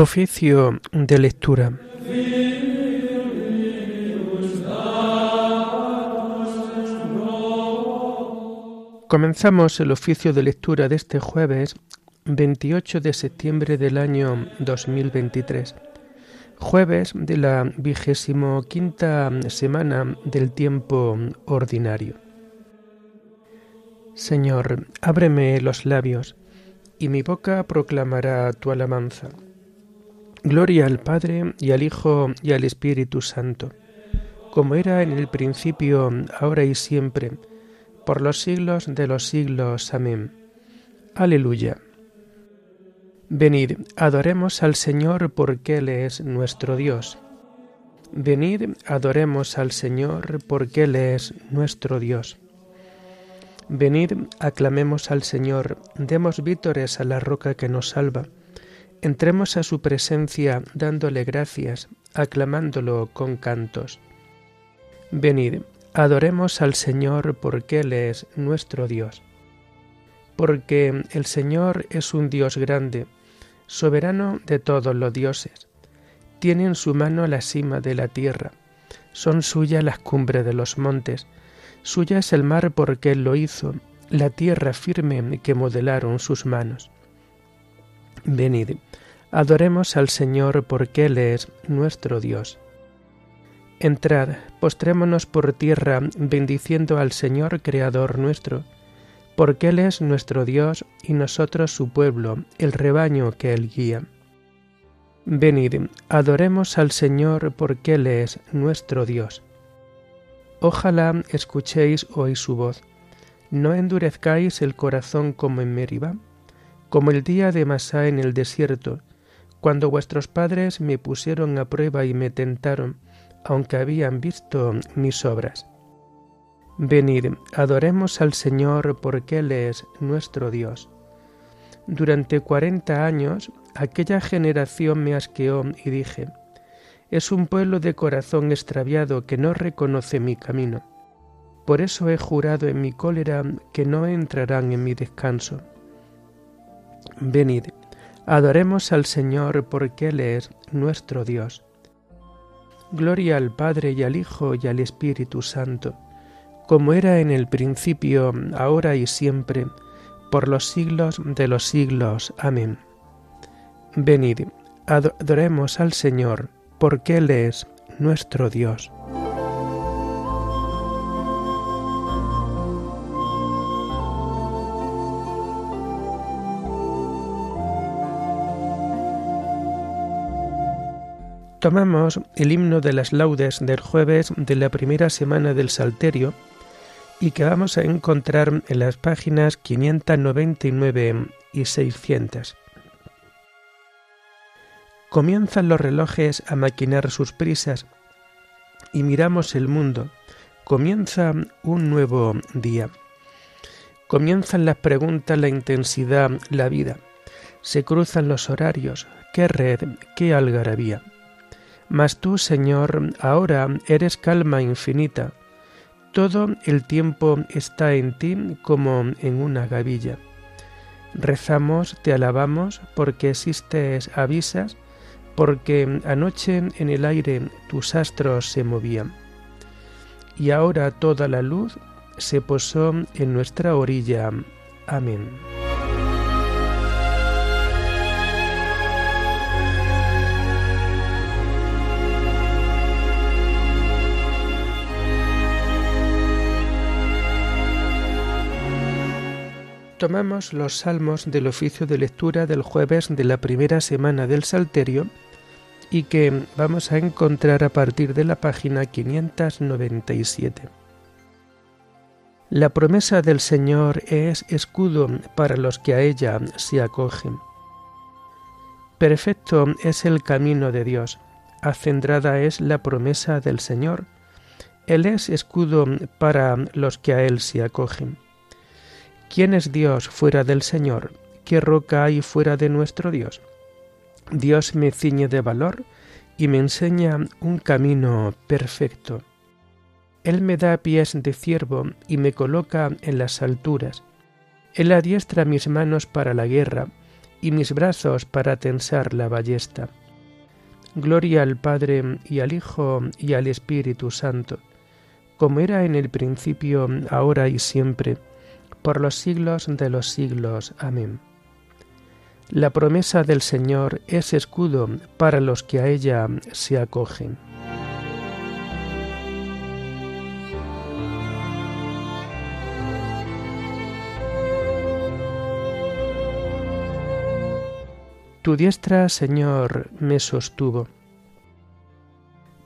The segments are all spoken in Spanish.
Oficio de lectura. Comenzamos el oficio de lectura de este jueves 28 de septiembre del año 2023, jueves de la vigésimo quinta semana del tiempo ordinario. Señor, ábreme los labios, y mi boca proclamará tu alabanza. Gloria al Padre y al Hijo y al Espíritu Santo, como era en el principio, ahora y siempre, por los siglos de los siglos. Amén. Aleluya. Venid, adoremos al Señor porque Él es nuestro Dios. Venid, adoremos al Señor porque Él es nuestro Dios. Venid, aclamemos al Señor, demos vítores a la roca que nos salva Entremos a su presencia dándole gracias, aclamándolo con cantos. Venid, adoremos al Señor porque Él es nuestro Dios. Porque el Señor es un Dios grande, soberano de todos los dioses. Tiene en su mano la cima de la tierra, son suyas las cumbres de los montes, suya es el mar porque Él lo hizo, la tierra firme que modelaron sus manos. Venid, adoremos al Señor porque Él es nuestro Dios. Entrad, postrémonos por tierra, bendiciendo al Señor Creador nuestro, porque Él es nuestro Dios y nosotros su pueblo, el rebaño que Él guía. Venid, adoremos al Señor porque Él es nuestro Dios. Ojalá escuchéis hoy su voz. No endurezcáis el corazón como en Meribá como el día de Masá en el desierto, cuando vuestros padres me pusieron a prueba y me tentaron, aunque habían visto mis obras. Venid, adoremos al Señor porque Él es nuestro Dios. Durante cuarenta años aquella generación me asqueó y dije, es un pueblo de corazón extraviado que no reconoce mi camino. Por eso he jurado en mi cólera que no entrarán en mi descanso. Venid, adoremos al Señor porque Él es nuestro Dios. Gloria al Padre y al Hijo y al Espíritu Santo, como era en el principio, ahora y siempre, por los siglos de los siglos. Amén. Venid, adoremos al Señor, porque Él es nuestro Dios. Tomamos el himno de las laudes del jueves de la primera semana del Salterio y que vamos a encontrar en las páginas 599 y 600. Comienzan los relojes a maquinar sus prisas y miramos el mundo. Comienza un nuevo día. Comienzan las preguntas, la intensidad, la vida. Se cruzan los horarios. Qué red, qué algarabía. Mas tú, Señor, ahora eres calma infinita. Todo el tiempo está en ti como en una gavilla. Rezamos, te alabamos, porque existes, avisas, porque anoche en el aire tus astros se movían. Y ahora toda la luz se posó en nuestra orilla. Amén. Tomamos los salmos del oficio de lectura del jueves de la primera semana del Salterio y que vamos a encontrar a partir de la página 597. La promesa del Señor es escudo para los que a ella se acogen. Perfecto es el camino de Dios, acendrada es la promesa del Señor. Él es escudo para los que a Él se acogen. ¿Quién es Dios fuera del Señor? ¿Qué roca hay fuera de nuestro Dios? Dios me ciñe de valor y me enseña un camino perfecto. Él me da pies de ciervo y me coloca en las alturas. Él adiestra mis manos para la guerra y mis brazos para tensar la ballesta. Gloria al Padre y al Hijo y al Espíritu Santo, como era en el principio, ahora y siempre, por los siglos de los siglos. Amén. La promesa del Señor es escudo para los que a ella se acogen. Tu diestra, Señor, me sostuvo.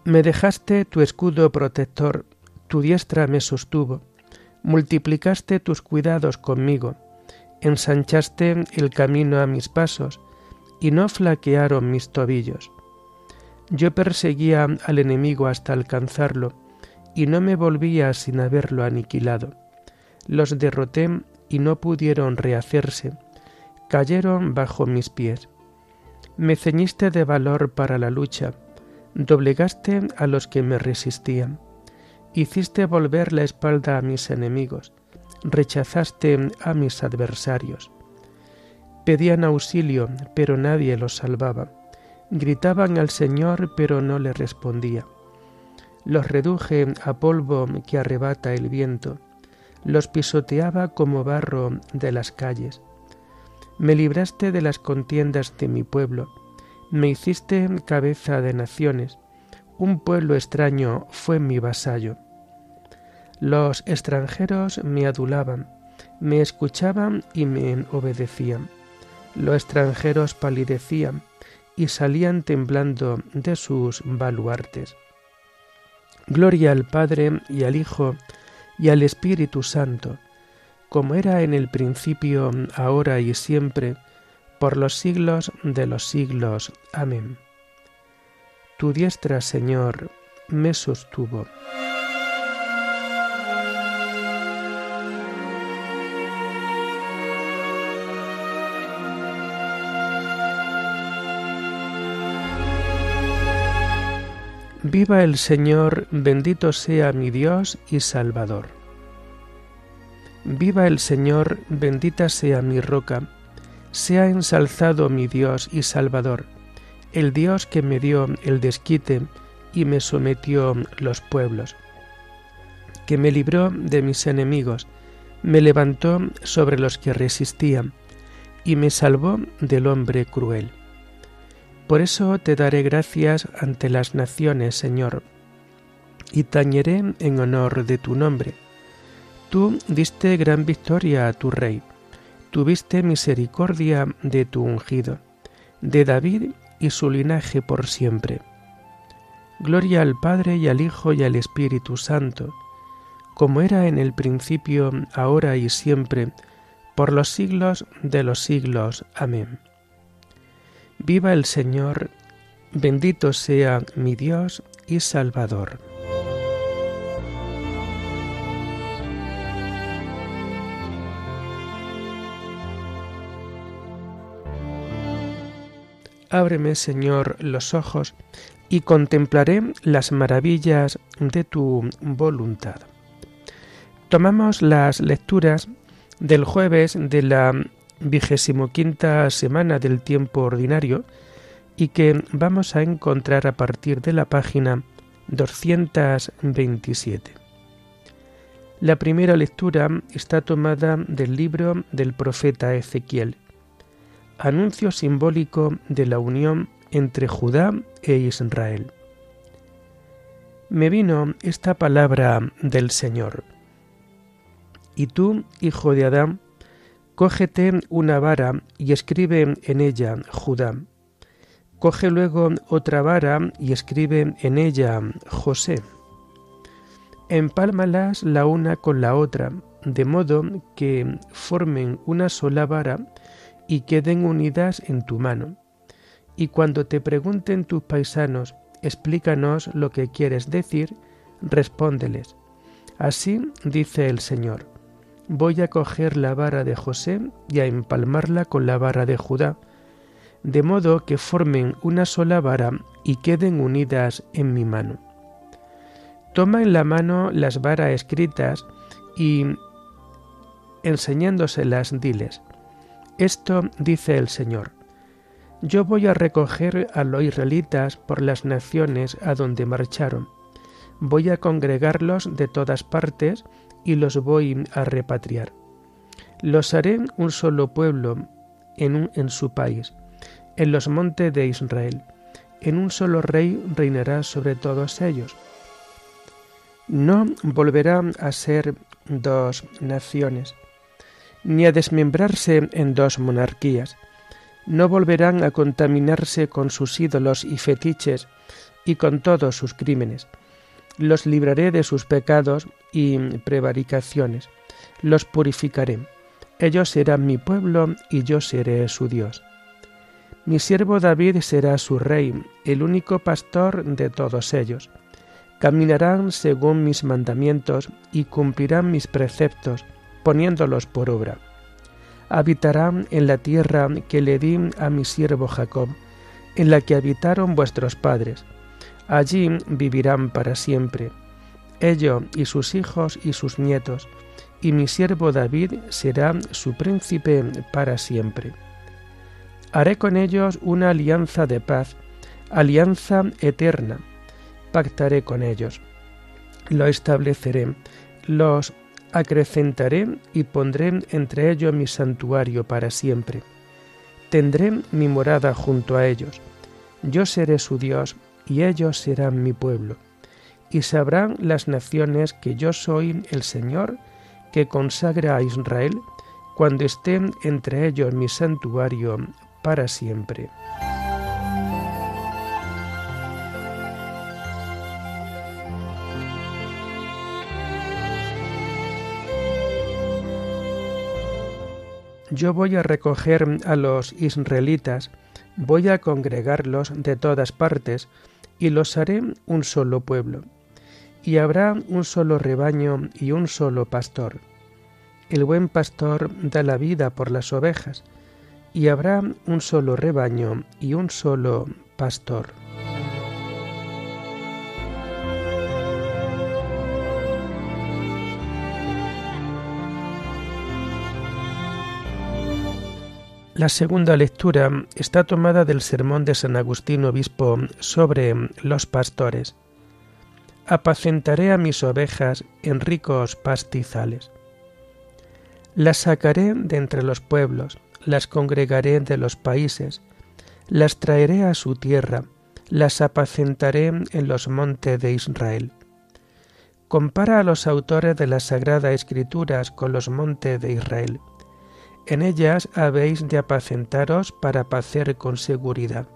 Me dejaste tu escudo protector, tu diestra me sostuvo. Multiplicaste tus cuidados conmigo, ensanchaste el camino a mis pasos, y no flaquearon mis tobillos. Yo perseguía al enemigo hasta alcanzarlo, y no me volvía sin haberlo aniquilado. Los derroté y no pudieron rehacerse, cayeron bajo mis pies. Me ceñiste de valor para la lucha, doblegaste a los que me resistían, hiciste volver la espalda a mis enemigos, rechazaste a mis adversarios. Pedían auxilio, pero nadie los salvaba. Gritaban al Señor, pero no le respondía. Los reduje a polvo que arrebata el viento, los pisoteaba como barro de las calles me libraste de las contiendas de mi pueblo, me hiciste cabeza de naciones, un pueblo extraño fue mi vasallo. Los extranjeros me adulaban, me escuchaban y me obedecían. Los extranjeros palidecían y salían temblando de sus baluartes. Gloria al Padre y al Hijo y al Espíritu Santo, como era en el principio, ahora y siempre, por los siglos de los siglos. Amén. Tu diestra, Señor, me sostuvo. Viva el Señor, bendito sea mi Dios y Salvador. Viva el Señor, bendita sea mi roca, sea ensalzado mi Dios y Salvador, el Dios que me dio el desquite y me sometió los pueblos, que me libró de mis enemigos, me levantó sobre los que resistían, y me salvó del hombre cruel. Por eso te daré gracias ante las naciones, Señor, y tañeré en honor de tu nombre Tú diste gran victoria a tu rey, tuviste misericordia de tu ungido, de David y su linaje por siempre. Gloria al Padre y al Hijo y al Espíritu Santo, como era en el principio, ahora y siempre, por los siglos de los siglos. Amén. Viva el Señor, bendito sea mi Dios y Salvador. Ábreme, Señor, los ojos y contemplaré las maravillas de tu voluntad. Tomamos las lecturas del jueves de la vigésimo quinta semana del tiempo ordinario y que vamos a encontrar a partir de la página 227. La primera lectura está tomada del libro del profeta Ezequiel anuncio simbólico de la unión entre Judá e Israel. Me vino esta palabra del Señor. Y tú, hijo de Adán, cógete una vara y escribe en ella Judá. Coge luego otra vara y escribe en ella José. Empálmalas la una con la otra, de modo que formen una sola vara y queden unidas en tu mano. Y cuando te pregunten tus paisanos, explícanos lo que quieres decir, respóndeles. Así dice el Señor, voy a coger la vara de José y a empalmarla con la vara de Judá, de modo que formen una sola vara y queden unidas en mi mano. Toma en la mano las varas escritas y enseñándoselas diles, esto dice el Señor. Yo voy a recoger a los israelitas por las naciones a donde marcharon. Voy a congregarlos de todas partes y los voy a repatriar. Los haré un solo pueblo en, en su país, en los montes de Israel. En un solo rey reinará sobre todos ellos. No volverá a ser dos naciones, ni a desmembrarse en dos monarquías. No volverán a contaminarse con sus ídolos y fetiches y con todos sus crímenes. Los libraré de sus pecados y prevaricaciones. Los purificaré. Ellos serán mi pueblo y yo seré su Dios. Mi siervo David será su rey, el único pastor de todos ellos. Caminarán según mis mandamientos y cumplirán mis preceptos, poniéndolos por obra. Habitarán en la tierra que le di a mi siervo Jacob, en la que habitaron vuestros padres. Allí vivirán para siempre, ellos y sus hijos y sus nietos, y mi siervo David será su príncipe para siempre. Haré con ellos una alianza de paz, alianza eterna, pactaré con ellos. Lo estableceré, los acrecentaré y pondré entre ellos mi santuario para siempre. Tendré mi morada junto a ellos. Yo seré su Dios y ellos serán mi pueblo. Y sabrán las naciones que yo soy el Señor, que consagra a Israel, cuando esté entre ellos mi santuario para siempre. Yo voy a recoger a los israelitas, voy a congregarlos de todas partes, y los haré un solo pueblo. Y habrá un solo rebaño y un solo pastor. El buen pastor da la vida por las ovejas, y habrá un solo rebaño y un solo pastor. La segunda lectura está tomada del sermón de San Agustín Obispo sobre los pastores. Apacentaré a mis ovejas en ricos pastizales. Las sacaré de entre los pueblos, las congregaré de los países, las traeré a su tierra, las apacentaré en los montes de Israel. Compara a los autores de la Sagrada Escrituras con los montes de Israel en ellas habéis de apacentaros para pacer con seguridad.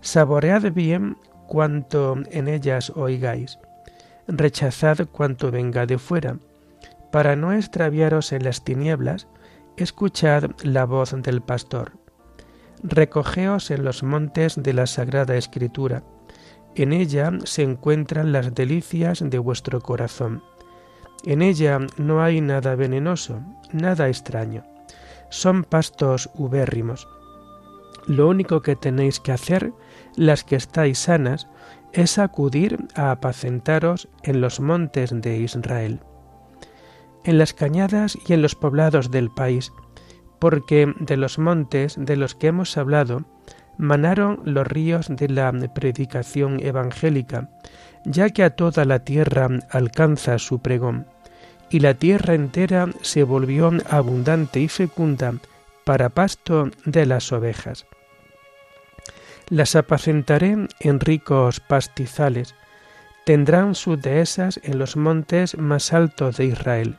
Saboread bien cuanto en ellas oigáis. Rechazad cuanto venga de fuera. Para no extraviaros en las tinieblas, escuchad la voz del pastor. Recogeos en los montes de la Sagrada Escritura. En ella se encuentran las delicias de vuestro corazón. En ella no hay nada venenoso, nada extraño son pastos ubérrimos. Lo único que tenéis que hacer, las que estáis sanas, es acudir a apacentaros en los montes de Israel, en las cañadas y en los poblados del país, porque de los montes de los que hemos hablado manaron los ríos de la predicación evangélica, ya que a toda la tierra alcanza su pregón y la tierra entera se volvió abundante y fecunda para pasto de las ovejas. Las apacentaré en ricos pastizales, tendrán sus dehesas en los montes más altos de Israel,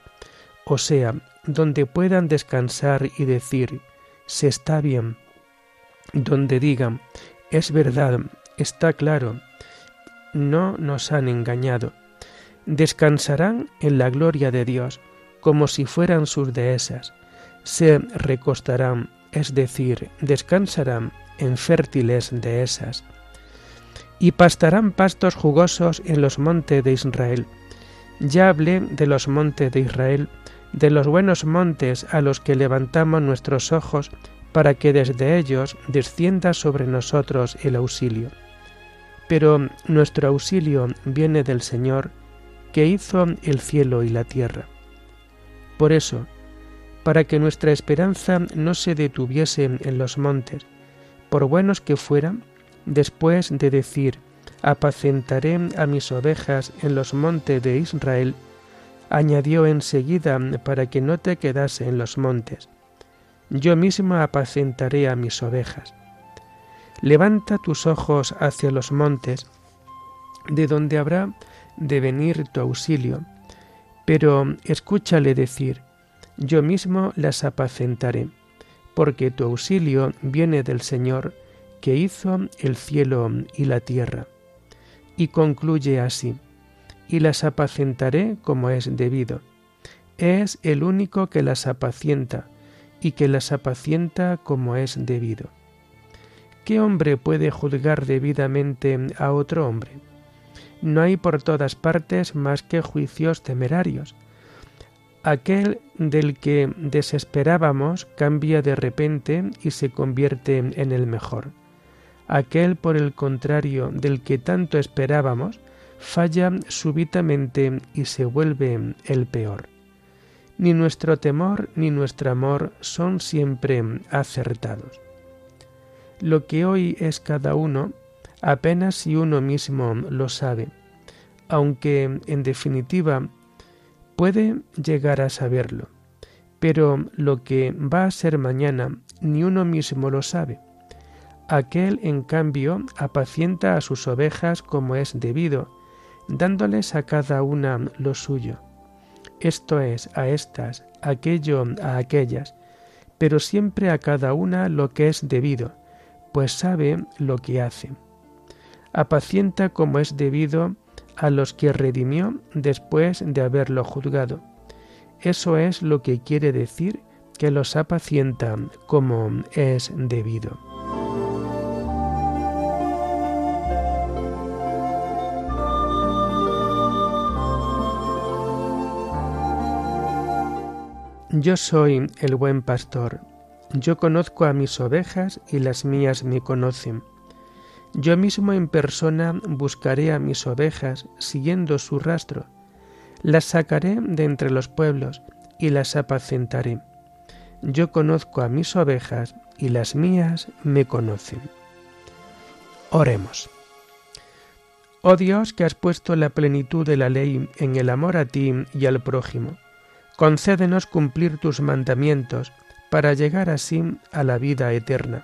o sea, donde puedan descansar y decir, se está bien, donde digan, es verdad, está claro, no nos han engañado descansarán en la gloria de Dios, como si fueran sus dehesas. Se recostarán, es decir, descansarán en fértiles dehesas. Y pastarán pastos jugosos en los montes de Israel. Ya hablé de los montes de Israel, de los buenos montes a los que levantamos nuestros ojos para que desde ellos descienda sobre nosotros el auxilio. Pero nuestro auxilio viene del Señor, que hizo el cielo y la tierra. Por eso, para que nuestra esperanza no se detuviese en los montes, por buenos que fueran, después de decir, apacentaré a mis ovejas en los montes de Israel, añadió enseguida para que no te quedase en los montes. Yo mismo apacentaré a mis ovejas. Levanta tus ojos hacia los montes, de donde habrá de venir tu auxilio, pero escúchale decir, yo mismo las apacentaré, porque tu auxilio viene del Señor, que hizo el cielo y la tierra. Y concluye así, y las apacentaré como es debido. Es el único que las apacienta, y que las apacienta como es debido. ¿Qué hombre puede juzgar debidamente a otro hombre? No hay por todas partes más que juicios temerarios. Aquel del que desesperábamos cambia de repente y se convierte en el mejor. Aquel, por el contrario, del que tanto esperábamos, falla súbitamente y se vuelve el peor. Ni nuestro temor ni nuestro amor son siempre acertados. Lo que hoy es cada uno, apenas si uno mismo lo sabe, aunque en definitiva puede llegar a saberlo, pero lo que va a ser mañana ni uno mismo lo sabe. Aquel, en cambio, apacienta a sus ovejas como es debido, dándoles a cada una lo suyo. Esto es, a estas, aquello a aquellas, pero siempre a cada una lo que es debido, pues sabe lo que hace. Apacienta como es debido a los que redimió después de haberlo juzgado. Eso es lo que quiere decir que los apacienta como es debido. Yo soy el buen pastor, yo conozco a mis ovejas y las mías me conocen. Yo mismo en persona buscaré a mis ovejas siguiendo su rastro, las sacaré de entre los pueblos y las apacentaré. Yo conozco a mis ovejas y las mías me conocen. Oremos. Oh Dios que has puesto la plenitud de la ley en el amor a ti y al prójimo concédenos cumplir tus mandamientos para llegar así a la vida eterna.